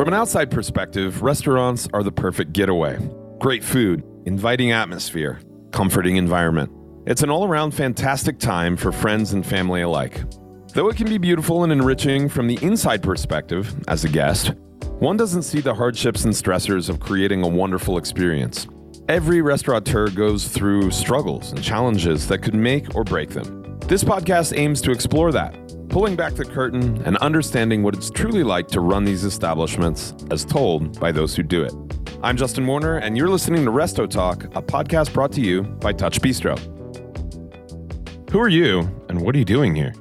From an outside perspective, restaurants are the perfect getaway. Great food, inviting atmosphere, comforting environment. It's an all around fantastic time for friends and family alike. Though it can be beautiful and enriching from the inside perspective, as a guest, one doesn't see the hardships and stressors of creating a wonderful experience. Every restaurateur goes through struggles and challenges that could make or break them. This podcast aims to explore that, pulling back the curtain and understanding what it's truly like to run these establishments as told by those who do it. I'm Justin Warner, and you're listening to Resto Talk, a podcast brought to you by TouchBistro. Who are you, and what are you doing here?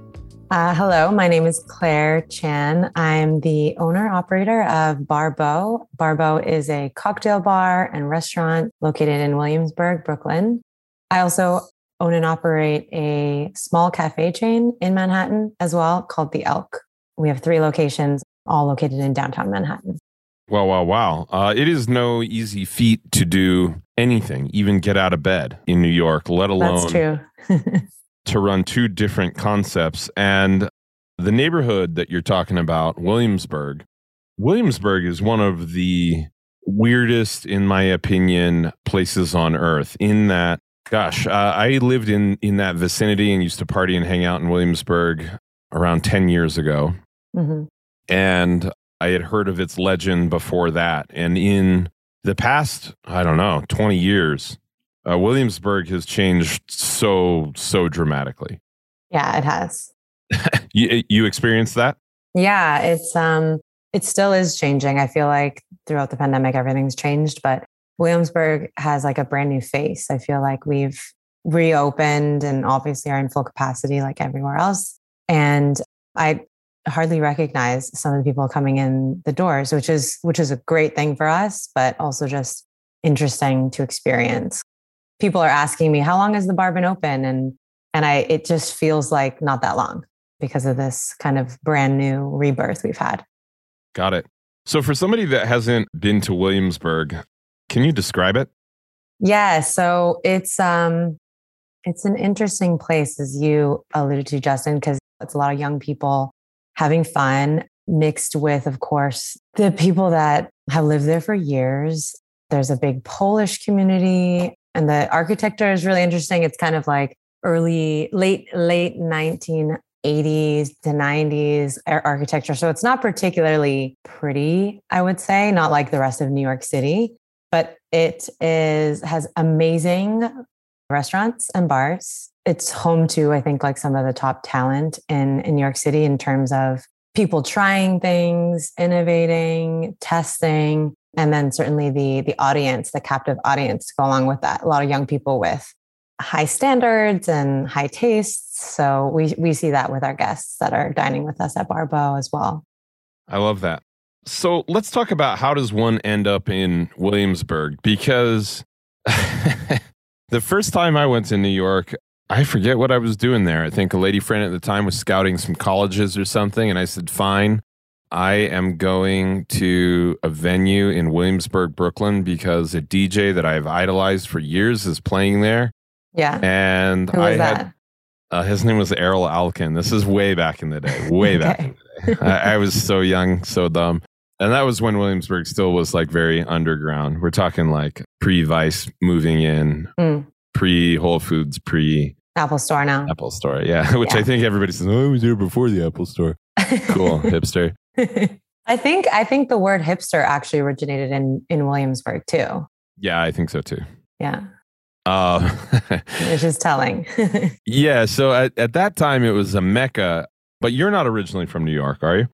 Uh, hello, my name is Claire Chan. I'm the owner operator of Bar Beau. Bar Beau is a cocktail bar and restaurant located in Williamsburg, Brooklyn. I also own and operate a small cafe chain in Manhattan as well called The Elk. We have three locations, all located in downtown Manhattan. Wow, wow, wow. Uh, it is no easy feat to do anything, even get out of bed in New York, let alone to run two different concepts. And the neighborhood that you're talking about, Williamsburg, Williamsburg is one of the weirdest, in my opinion, places on earth in that Gosh, uh, I lived in in that vicinity and used to party and hang out in Williamsburg around ten years ago, mm-hmm. and I had heard of its legend before that. And in the past, I don't know, twenty years, uh, Williamsburg has changed so so dramatically. Yeah, it has. you you experienced that? Yeah, it's um, it still is changing. I feel like throughout the pandemic, everything's changed, but Williamsburg has like a brand new face. I feel like we've reopened and obviously are in full capacity like everywhere else. And I hardly recognize some of the people coming in the doors, which is which is a great thing for us, but also just interesting to experience. People are asking me, how long has the bar been open? And and I it just feels like not that long because of this kind of brand new rebirth we've had. Got it. So for somebody that hasn't been to Williamsburg, can you describe it? Yeah, so it's um it's an interesting place as you alluded to Justin because it's a lot of young people having fun mixed with of course the people that have lived there for years. There's a big Polish community and the architecture is really interesting. It's kind of like early late late 1980s to 90s architecture. So it's not particularly pretty, I would say, not like the rest of New York City but it is has amazing restaurants and bars. It's home to, I think, like some of the top talent in, in New York City in terms of people trying things, innovating, testing, and then certainly the the audience, the captive audience go along with that. A lot of young people with high standards and high tastes. So we we see that with our guests that are dining with us at Bar Beau as well. I love that. So let's talk about how does one end up in Williamsburg because the first time I went to New York, I forget what I was doing there. I think a lady friend at the time was scouting some colleges or something, and I said, "Fine, I am going to a venue in Williamsburg, Brooklyn, because a DJ that I've idolized for years is playing there." Yeah, and I that? had uh, his name was Erol Alkan. This is way back in the day, way okay. back in the day. I, I was so young, so dumb. And that was when Williamsburg still was like very underground. We're talking like pre Vice moving in, mm. pre Whole Foods, pre Apple Store now. Apple Store, yeah. Which yeah. I think everybody says, "Oh, I was here before the Apple Store." Cool, hipster. I think I think the word hipster actually originated in in Williamsburg too. Yeah, I think so too. Yeah. Uh, Which is telling. yeah. So at, at that time, it was a mecca. But you're not originally from New York, are you?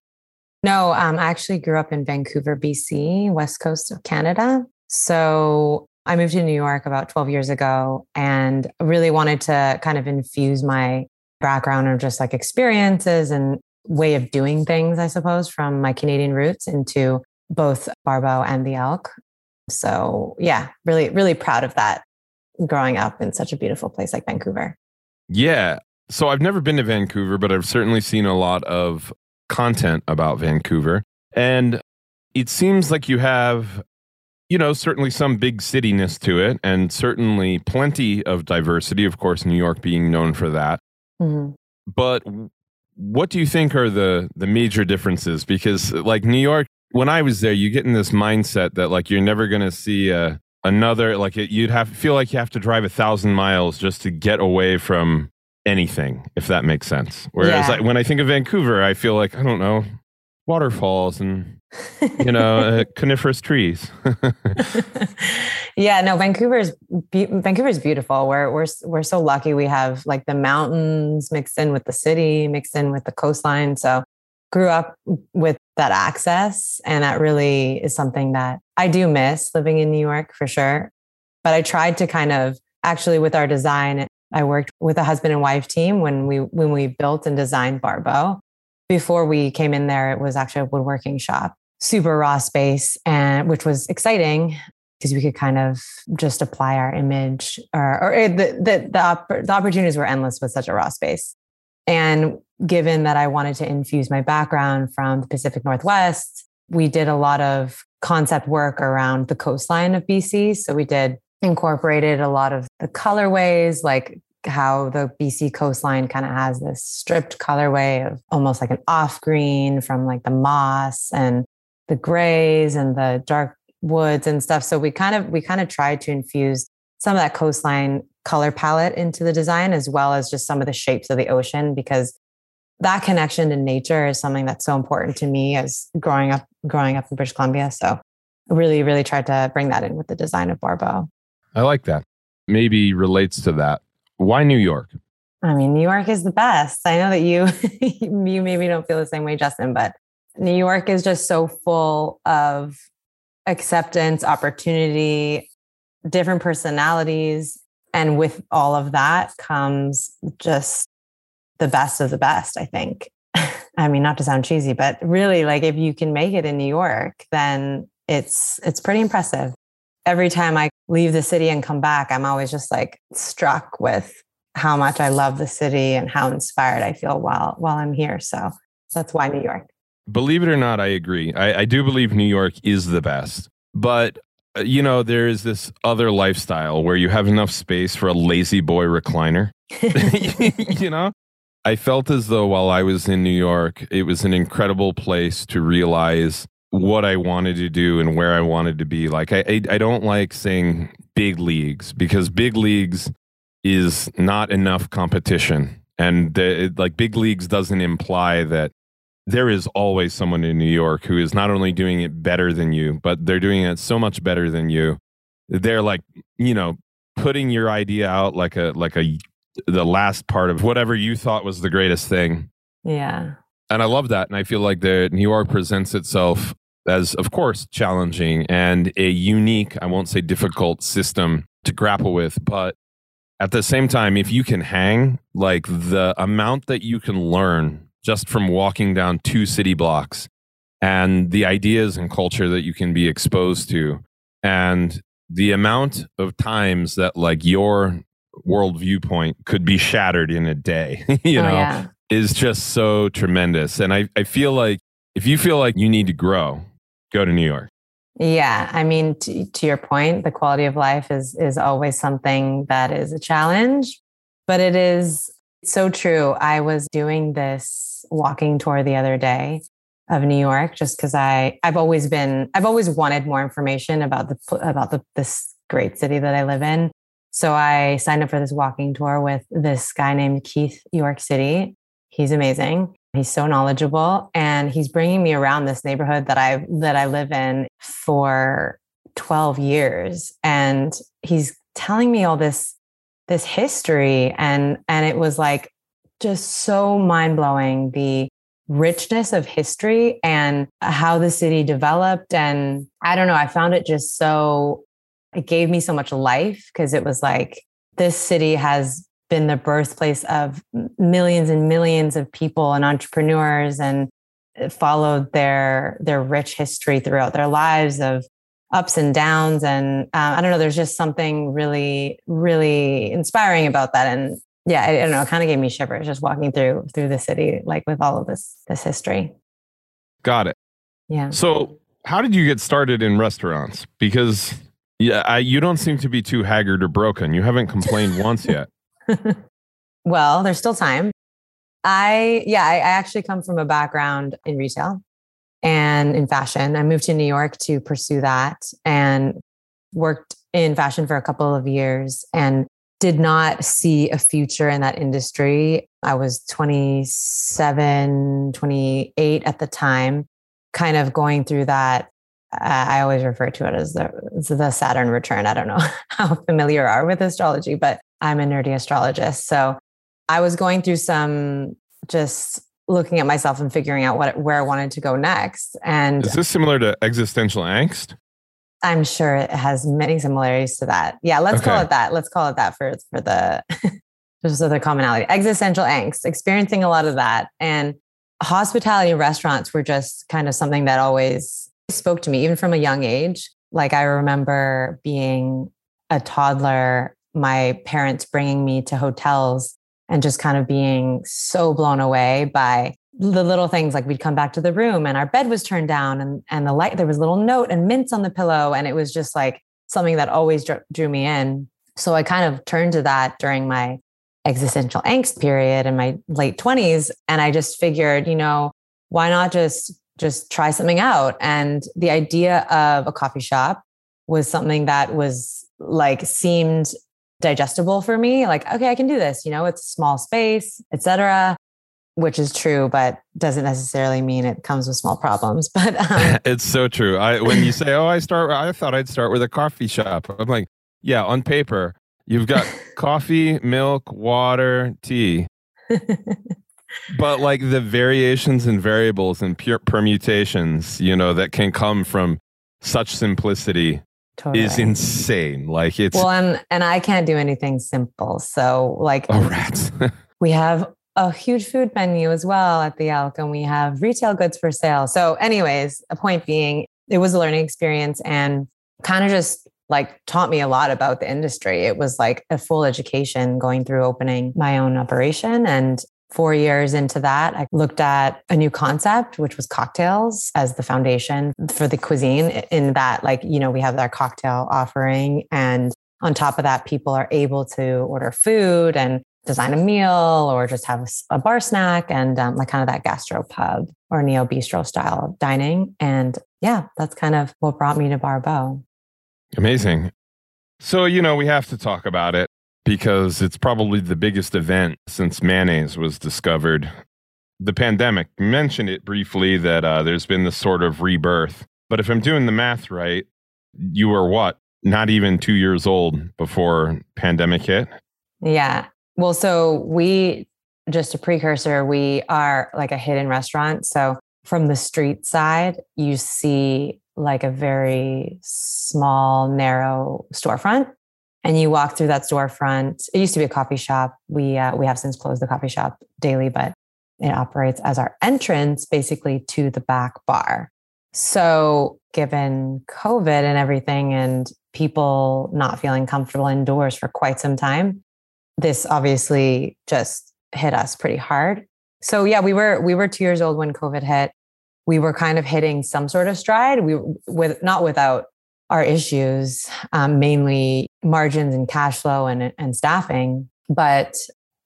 No, um, I actually grew up in Vancouver, BC, west coast of Canada. So I moved to New York about 12 years ago and really wanted to kind of infuse my background or just like experiences and way of doing things, I suppose, from my Canadian roots into both Bar Beau and the Elk. So yeah, really, really proud of that growing up in such a beautiful place like Vancouver. Yeah. So I've never been to Vancouver, but I've certainly seen a lot of content about Vancouver. And it seems like you have, you know, certainly some big cityness to it and certainly plenty of diversity. Of course, New York being known for that. Mm-hmm. But what do you think are the the major differences? Because like New York, when I was there, you get in this mindset that like you're never going to see uh, another, like it, you'd have feel like you have to drive a thousand miles just to get away from anything, if that makes sense. Whereas Yeah. like, when I think of Vancouver, I feel like, I don't know, waterfalls and, you know, uh, coniferous trees. yeah, no, Vancouver's be- Vancouver's beautiful. We're we're we're so lucky we have like the mountains mixed in with the city, mixed in with the coastline. So grew up with that access and that really is something that I do miss living in New York for sure. But I tried to kind of actually with our design, I worked with a husband and wife team when we when we built and designed Bar Beau. Before we came in there, it was actually a woodworking shop, super raw space, and which was exciting because we could kind of just apply our image or, or it- the, the, the, the opportunities were endless with such a raw space. And given that I wanted to infuse my background from the Pacific Northwest, we did a lot of concept work around the coastline of BC. So we did incorporated a lot of the colorways, like how the BC coastline kind of has this stripped colorway of almost like an off green from like the moss and the grays and the dark woods and stuff. So we kind of we kind of tried to infuse some of that coastline color palette into the design as well as just some of the shapes of the ocean because that connection to nature is something that's so important to me as growing up growing up in British Columbia. So I really, really tried to bring that in with the design of Bar Beau. I like that. Maybe relates to that. Why New York? I mean, New York is the best. I know that you you maybe don't feel the same way, Justin, but New York is just so full of acceptance, opportunity, different personalities. And with all of that comes just the best of the best, I think. I mean, not to sound cheesy, but really like if you can make it in New York, then it's it's pretty impressive. Every time I leave the city and come back, I'm always just like struck with how much I love the city and how inspired I feel while while I'm here. So that's why New York. Believe it or not, I agree. I, I do believe New York is the best. But, uh, you know, there is this other lifestyle where you have enough space for a La-Z-Boy recliner. you know? I felt as though while I was in New York, it was an incredible place to realize what I wanted to do and where I wanted to be. Like, I, I, I don't like saying big leagues because big leagues is not enough competition. And the, like, big leagues doesn't imply that there is always someone in New York who is not only doing it better than you, but they're doing it so much better than you. They're like, you know, putting your idea out like a like a the last part of whatever you thought was the greatest thing. yeah. And I love that. And I feel like the New York presents itself as, of course, challenging and a unique, I won't say difficult system to grapple with, but at the same time, if you can hang, like the amount that you can learn just from walking down two city blocks and the ideas and culture that you can be exposed to and the amount of times that like your world viewpoint could be shattered in a day you oh, know yeah. is just so tremendous and I, I feel like if you feel like you need to grow go to new york Yeah, I mean, to, to your point, the quality of life is is always something that is a challenge, but it is so true. I was doing this walking tour the other day of New York just because I I've always been I've always wanted more information about the about the this great city that I live in. So I signed up for this walking tour with this guy named Keith York City. He's amazing. He's so knowledgeable and he's bringing me around this neighborhood that I that I live in for 12 years and he's telling me all this this history and and it was like just so mind-blowing the richness of history and how the city developed and I don't know I found it just so it gave me so much life because it was like this city has been the birthplace of millions and millions of people and entrepreneurs and followed their their rich history throughout their lives of ups and downs and uh, i don't know there's just something really really inspiring about that. And yeah i, I don't know it kind of gave me shivers just walking through through the city like with all of this this history. Got it. Yeah. So how did you get started in restaurants? Because yeah I, you don't seem to be too haggard or broken you haven't complained once yet well, there's still time. I, yeah, I, I actually come from a background in retail and in fashion. I moved to New York to pursue that and worked in fashion for a couple of years and did not see a future in that industry. I was 27, 28 at the time, kind of going through that. I always refer to it as the, the Saturn return. I don't know how familiar you are with astrology, but I'm a nerdy astrologist. So I was going through some just looking at myself and figuring out what where I wanted to go next. And is this similar to existential angst? I'm sure it has many similarities to that. Yeah, let's okay. call it that. Let's call it that for for the just the commonality. Existential angst, experiencing a lot of that. And hospitality restaurants were just kind of something that always spoke to me, even from a young age. Like I remember being a toddler, my parents bringing me to hotels and just kind of being so blown away by the little things. Like we'd come back to the room and our bed was turned down and, and the light there was a little note and mints on the pillow. And it was just like something that always drew, drew me in. So i kind of turned to that during my existential angst period in my late 20s and i just figured you know why not just just try something out. And the idea of a coffee shop was something that was like seemed digestible for me. Like okay i can do this you know it's a small space etc which is true but doesn't necessarily mean it comes with small problems but um, it's so true. I when you say oh i start i thought i'd start with a coffee shop. I'm like yeah on paper you've got coffee milk water tea but like the variations and variables and pure permutations you know that can come from such simplicity Totally. is insane. Like it's well, and and I can't do anything simple. So like, oh rats. we have a huge food menu as well at the Elk, and we have retail goods for sale. So, anyways, a point being, it was a learning experience and kind of just like taught me a lot about the industry. It was like a full education going through opening my own operation and Four years into that, I looked at a new concept, which was cocktails as the foundation for the cuisine. In that, like, you know, we have our cocktail offering. And on top of that, people are able to order food and design a meal or just have a bar snack and um, like kind of that gastro pub or neo bistro style dining. And yeah, that's kind of what brought me to Bar Beau. Amazing. So, you know, we have to talk about it because it's probably the biggest event since mayonnaise was discovered. The pandemic, mentioned it briefly that uh, there's been this sort of rebirth. But if I'm doing the math right, you were what? Not even two years old before pandemic hit? Yeah. Well, so we, just a precursor, we are like a hidden restaurant. So from the street side, you see like a very small, narrow storefront and you walk through that storefront. It used to be a coffee shop. We uh, we have since closed the coffee shop daily, but it operates as our entrance basically to the back bar. So, given COVID and everything, and people not feeling comfortable indoors for quite some time, this obviously just hit us pretty hard. So, yeah, we were we were two years old when COVID hit. We were kind of hitting some sort of stride. We with not without our issues, um, mainly margins and cash flow and, and staffing. But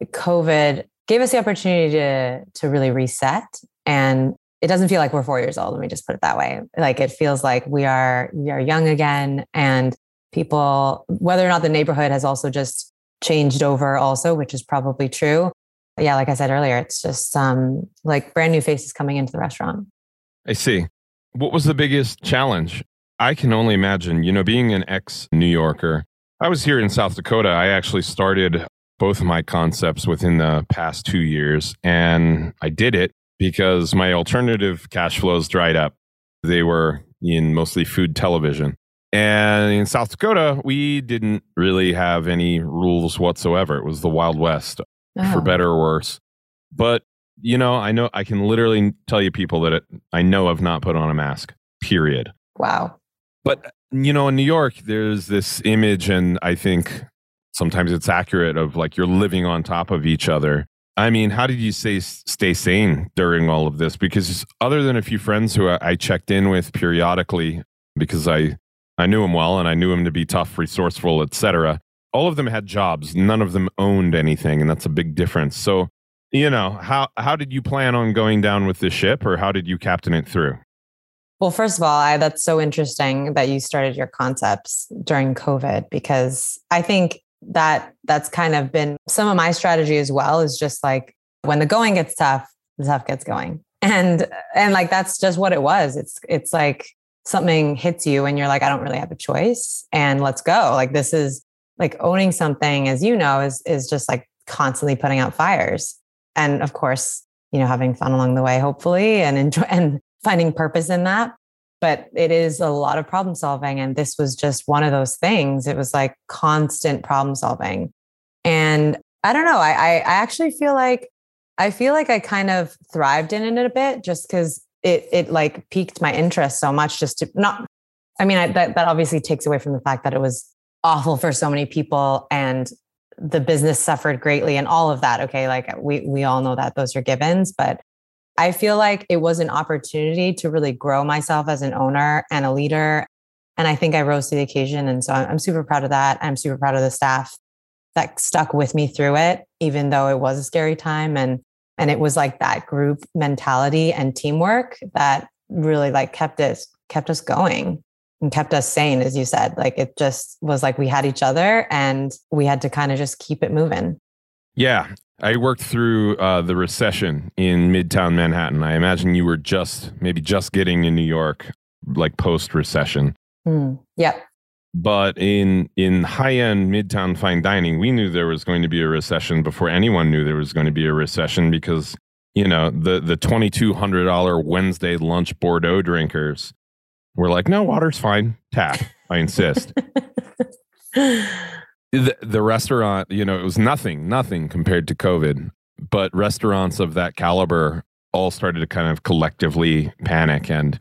COVID gave us the opportunity to, to really reset. And it doesn't feel like we're four years old. Let me just put it that way. Like it feels like we are, we are young again. And people, whether or not the neighborhood has also just changed over also, which is probably true. Yeah, like I said earlier, it's just um, like brand new faces coming into the restaurant. I see. What was the biggest challenge I can only imagine, you know, being an ex New Yorker, I was here in South Dakota. I actually started both of my concepts within the past two years, and I did it because my alternative cash flows dried up. They were in mostly food television. And in South Dakota, we didn't really have any rules whatsoever. It was the Wild West, oh. for better or worse. But, you know, I know I can literally tell you people that it, I know I've not put on a mask, period. Wow. But you know, in New York, there's this image, and I think sometimes it's accurate of like you're living on top of each other. I mean, how did you say stay sane during all of this? Because other than a few friends who I checked in with periodically, because I I knew him well and I knew him to be tough, resourceful, etc. All of them had jobs. None of them owned anything, and that's a big difference. So, you know, how how did you plan on going down with the ship, or how did you captain it through? Well, first of all, I, that's so interesting that you started your concepts during COVID because I think that that's kind of been some of my strategy as well is just like when the going gets tough, the tough gets going. And and like that's just what it was. It's it's like something hits you and you're like, I don't really have a choice. And let's go. Like this is like owning something, as you know, is is just like constantly putting out fires. And of course, you know, having fun along the way, hopefully, and enjoy and finding purpose in that. But it is a lot of problem solving. And this was just one of those things. It was like constant problem solving. And I don't know. I, I, I actually feel like I feel like I kind of thrived in it a bit just because it it like piqued my interest so much just to not I mean I, that that obviously takes away from the fact that it was awful for so many people and the business suffered greatly and all of that okay like we we all know that those are givens but I feel like it was an opportunity to really grow myself as an owner and a leader. And I think I rose to the occasion. And so I'm super proud of that. I'm super proud of the staff that stuck with me through it even though it was a scary time. And and it was like that group mentality and teamwork that really like kept us kept us going and kept us sane as you said. Like it just was like we had each other and we had to kind of just keep it moving. Yeah i worked through uh, the recession in midtown manhattan. I imagine you were just maybe just getting in new york like post recession mm, yep. But in in high end midtown fine dining, we knew there was going to be a recession before anyone knew there was going to be a recession because you know the the twenty two hundred dollar Wednesday lunch Bordeaux drinkers were like, no, water's fine, tap. I insist. the, the restaurant, you know, it was nothing, nothing compared to COVID. But restaurants of that caliber all started to kind of collectively panic and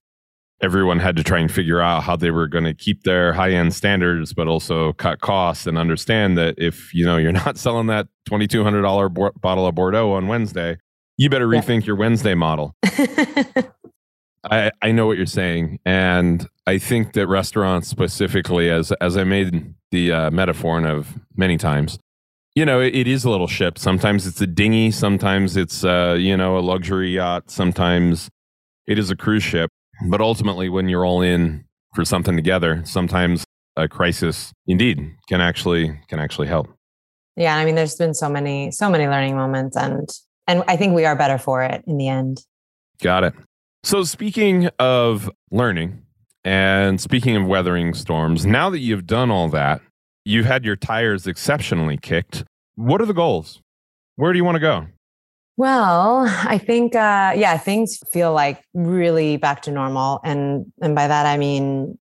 everyone had to try and figure out how they were going to keep their high end standards, but also cut costs and understand that if you know you're not selling that twenty two hundred dollar bo- bottle of Bordeaux on Wednesday, you better rethink yeah. your Wednesday model. I, I know what you're saying, and I think that restaurants specifically, as as I made the uh, metaphor of many times, you know, it, it is a little ship. Sometimes it's a dinghy, sometimes it's uh, you know a luxury yacht, sometimes it is a cruise ship but ultimately, when you're all in for something together, sometimes a crisis indeed can actually can actually help. Yeah, I mean, there's been so many so many learning moments, and and I think we are better for it in the end. Got it. So speaking of learning and speaking of weathering storms, now that you've done all that, you've had your tires exceptionally kicked. What are the goals? Where do you want to go? Well, I think uh, yeah, things feel like really back to normal, and and by that I mean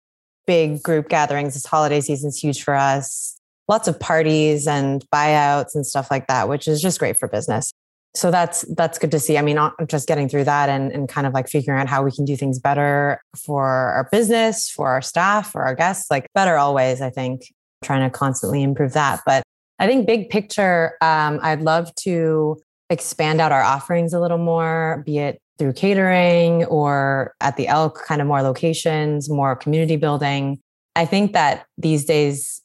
big group gatherings. This holiday season is huge for us. Lots of parties and buyouts and stuff like that, which is just great for business. So that's that's good to see. I mean, just getting through that and and kind of like figuring out how we can do things better for our business, for our staff, for our guests, like better always. I think trying to constantly improve that, but I think big picture, um, I'd love to expand out our offerings a little more, be it through catering or at the Elk, kind of more locations, more community building. I think that these days,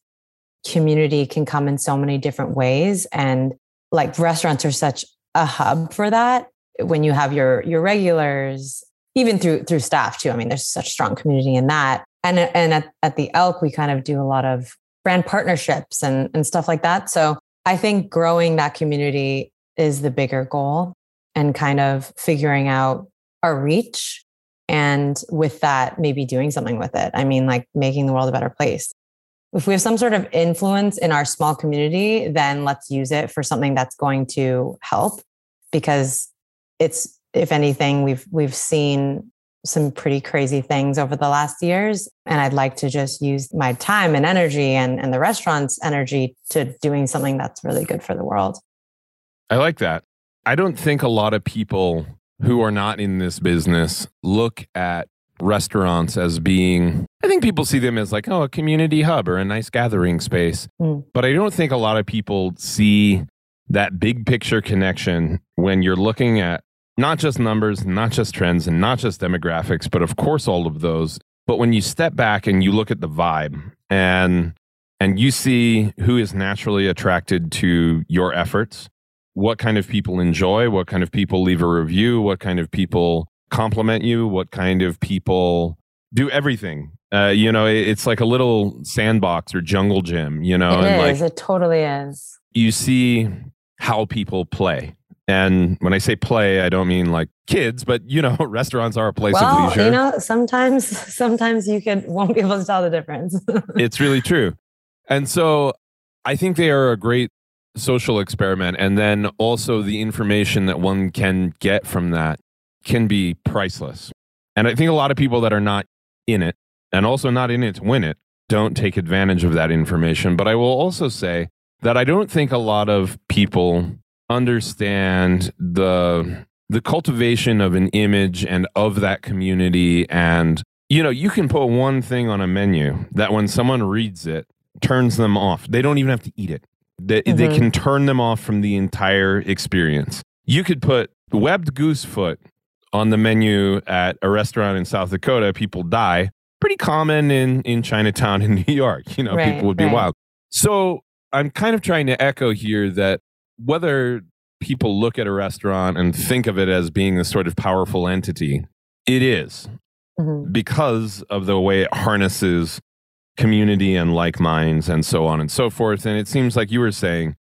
community can come in so many different ways. And like restaurants are such a hub for that. When you have your your regulars, even through through staff too. I mean, there's such strong community in that. And and at, at the Elk, we kind of do a lot of brand partnerships and, and stuff like that. So I think growing that community is the bigger goal and kind of figuring out our reach and with that maybe doing something with it i mean like making the world a better place if we have some sort of influence in our small community then let's use it for something that's going to help because it's if anything we've we've seen some pretty crazy things over the last years and i'd like to just use my time and energy and, and the restaurant's energy to doing something that's really good for the world I like that. I don't think a lot of people who are not in this business look at restaurants as being I think people see them as like oh a community hub or a nice gathering space. Mm. But I don't think a lot of people see that big picture connection when you're looking at not just numbers, not just trends and not just demographics, but of course all of those. But when you step back and you look at the vibe and and you see who is naturally attracted to your efforts what kind of people enjoy, what kind of people leave a review, what kind of people compliment you, what kind of people do everything. Uh, you know, it's like a little sandbox or jungle gym, you know, it and is. like it totally is. you see how people play. And when I say play, I don't mean like kids, but you know, restaurants are a place of leisure. you know, sometimes sometimes you could won't be able to tell the difference. it's really true. And so I think they are a great social experiment. And then also the information that one can get from that can be priceless. And I think a lot of people that are not in it and also not in it to win it don't take advantage of that information. But I will also say that I don't think a lot of people understand the the cultivation of an image and of that community and you know you can put one thing on a menu that when someone reads it turns them off they don't even have to eat it they, they Mhm. can turn them off from the entire experience you could put webbed goose foot on the menu at a restaurant in south dakota people die pretty common in in chinatown in new york you know Right, people would be right. wild so i'm kind of trying to echo here that whether people look at a restaurant and think of it as being a sort of powerful entity, it is Mhm. because of the way it harnesses community and like minds and so on and so forth. And it seems like you were saying,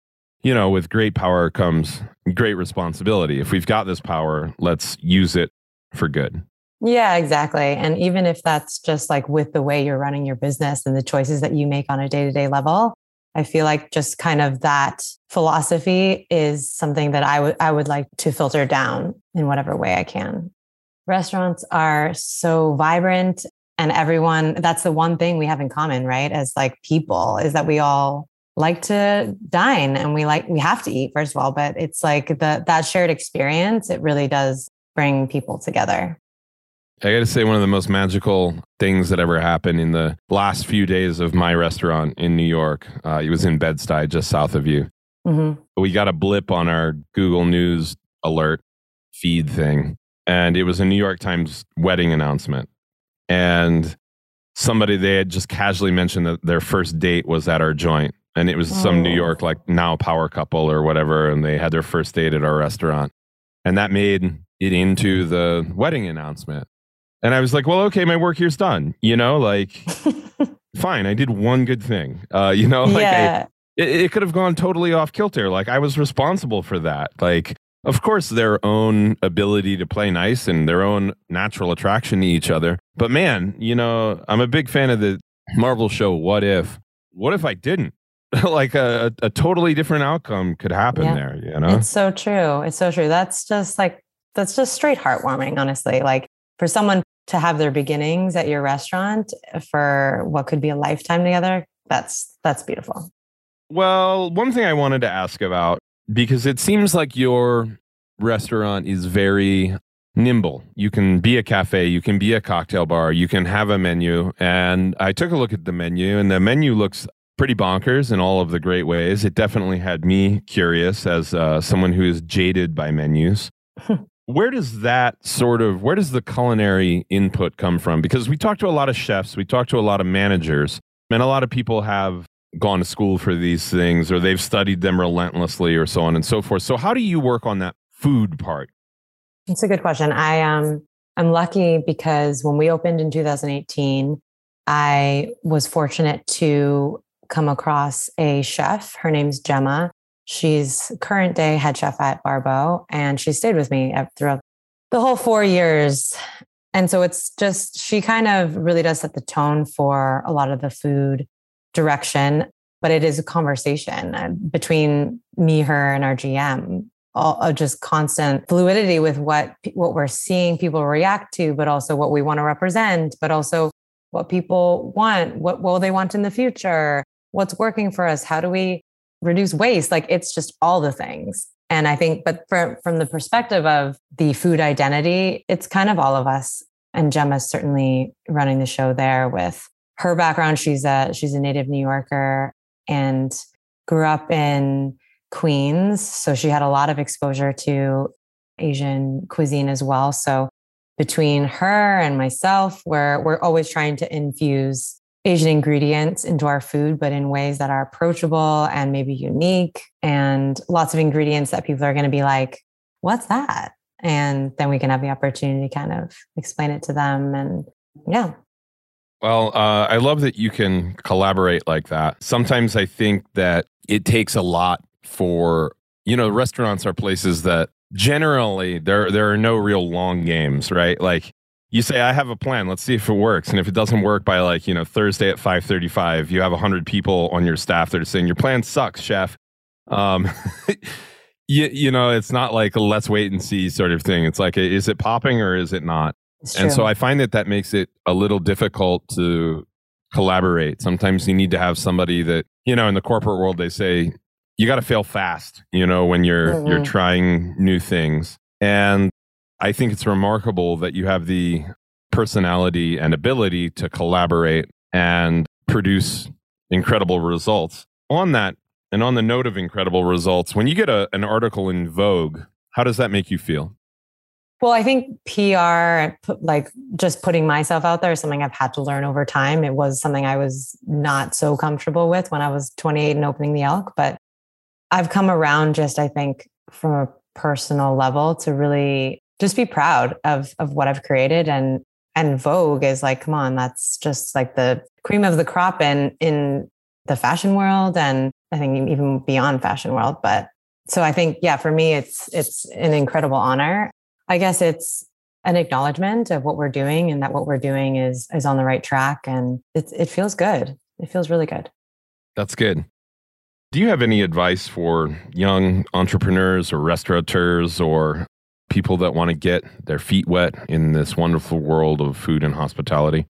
you know, with great power comes great responsibility. If we've got this power, let's use it for good. Yeah, exactly. And even if that's just like with the way you're running your business and the choices that you make on a day to day level, I feel like just kind of that philosophy is something that I would I would like to filter down in whatever way I can. Restaurants are so vibrant and everyone that's the one thing we have in common, right? As like people is that we all like to dine and we like we have to eat first of all, but it's like the that shared experience it really does bring people together. I got to say, one of the most magical things that ever happened in the last few days of my restaurant in New York. Uh, it was in Bed-Stuy, just south of you. Mhm. we got a blip on our Google News alert feed thing, and it was a New York Times wedding announcement. And somebody they had just casually mentioned that their first date was at our joint, and it was some New Oh. York like now power couple or whatever, and they had their first date at our restaurant, and that made it into the wedding announcement. And I was like, well, okay, my work here's done. You know, like fine, I did one good thing. Uh, you know, like I, yeah. it, it could have gone totally off kilter. Like I was responsible for that. Like, of course, their own ability to play nice and their own natural attraction to each other. But man, you know, I'm a big fan of the Marvel show. What if? What if I didn't? like a, a, totally different outcome could happen Yeah. there. You know? It's so true. It's so true. That's just like that's just straight heartwarming, honestly. Like for someone to have their beginnings at your restaurant for what could be a lifetime together, that's that's beautiful. Well, one thing I wanted to ask about because it seems like your restaurant is very nimble. You can be a cafe, you can be a cocktail bar, you can have a menu. And I took a look at the menu, and the menu looks pretty bonkers in all of the great ways. It definitely had me curious as uh, someone who is jaded by menus. where does that sort of where does the culinary input come from because we talk to a lot of chefs we talk to a lot of managers and a lot of people have gone to school for these things or they've studied them relentlessly or so on and so forth so how do you work on that food part It's a good question. I um I'm lucky because when we opened in 2018, I was fortunate to come across a chef. Her name's Gemma. She's current day head chef at Bar Beau, and she stayed with me throughout the whole four years. And so it's just she kind of really does set the tone for a lot of the food direction, but it is a conversation uh, between me, her, and our GM all, just constant fluidity with what what we're seeing people react to, but also what we want to represent, but also what people want, what will they want in the future, what's working for us, how do we reduce waste? Like it's just all the things. And I think, but for, from the perspective of the food identity, it's kind of all of us. And Gemma's certainly running the show there with her background. She's a she's a native New Yorker and grew up in Queens. So she had a lot of exposure to Asian cuisine as well. So between her and myself, we're, we're always trying to infuse Asian ingredients into our food, but in ways that are approachable and maybe unique, and lots of ingredients that people are going to be like, what's that? And then we can have the opportunity to kind of explain it to them. And yeah, Well, uh, I love that you can collaborate like that. Sometimes I think that it takes a lot for, you know, restaurants are places that generally there there are no real long games, right? Like you say I have a plan, let's see if it works. And if it doesn't work by like, you know, Thursday at 5:35, you have 100 people on your staff that are saying your plan sucks, chef. Um you, you know, it's not like a let's wait and see sort of thing. It's like is it popping or is it not? And so I find that that makes it a little difficult to collaborate. Sometimes you need to have somebody that, you know, in the corporate world they say you got to fail fast, you know, when you're mm-hmm. you're trying new things. And I think it's remarkable that you have the personality and ability to collaborate and produce incredible results. On that and on the note of incredible results, when you get a, an article in Vogue, how does that make you feel? Well, I think PR, like just putting myself out there, is something I've had to learn over time. It was something I was not so comfortable with when I was 28 and opening the Elk, but I've come around just, I think, from a personal level to really just be proud of of what I've created. And and Vogue is like, come on, that's just like the cream of the crop in in the fashion world and I think even beyond fashion world. But so I think, yeah, for me, it's it's an incredible honor I guess it's an acknowledgement of what we're doing and that what we're doing is is on the right track and it it feels good. It feels really good. That's good. Do you have any advice for young entrepreneurs or restaurateurs or people that want to get their feet wet in this wonderful world of food and hospitality?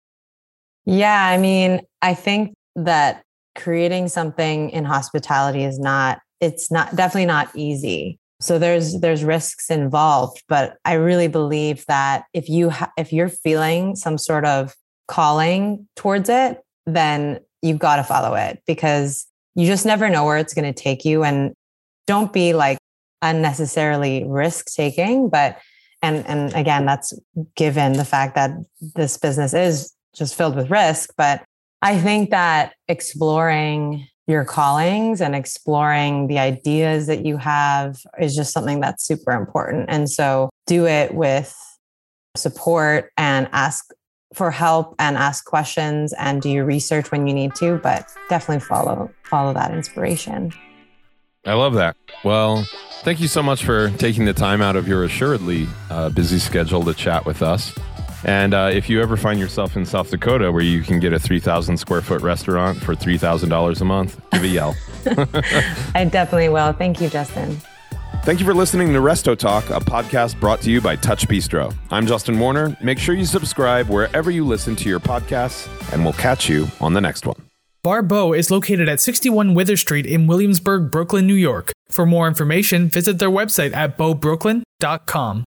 Yeah, I mean, I think that creating something in hospitality is not it's not definitely not easy so there's there's risks involved but i really believe that if you ha- if you're feeling some sort of calling towards it then you've got to follow it because you just never know where it's going to take you and don't be like unnecessarily risk taking but and and again that's given the fact that this business is just filled with risk but i think that exploring your callings and exploring the ideas that you have is just something that's super important. And so do it with support and ask for help and ask questions and do your research when you need to, but definitely follow follow that inspiration. I love that. Well, thank you so much for taking the time out of your assuredly uh, busy schedule to chat with us. And uh, if you ever find yourself in South Dakota where you can get a 3,000 square foot restaurant for $3,000 a month, give a yell. I definitely will. Thank you, Justin. Thank you for listening to Resto Talk, a podcast brought to you by TouchBistro. I'm Justin Warner. Make sure you subscribe wherever you listen to your podcasts, and we'll catch you on the next one. Bar Beau is located at 61 Withers Street in Williamsburg, Brooklyn, New York. For more information, visit their website at beaubrooklyn.com.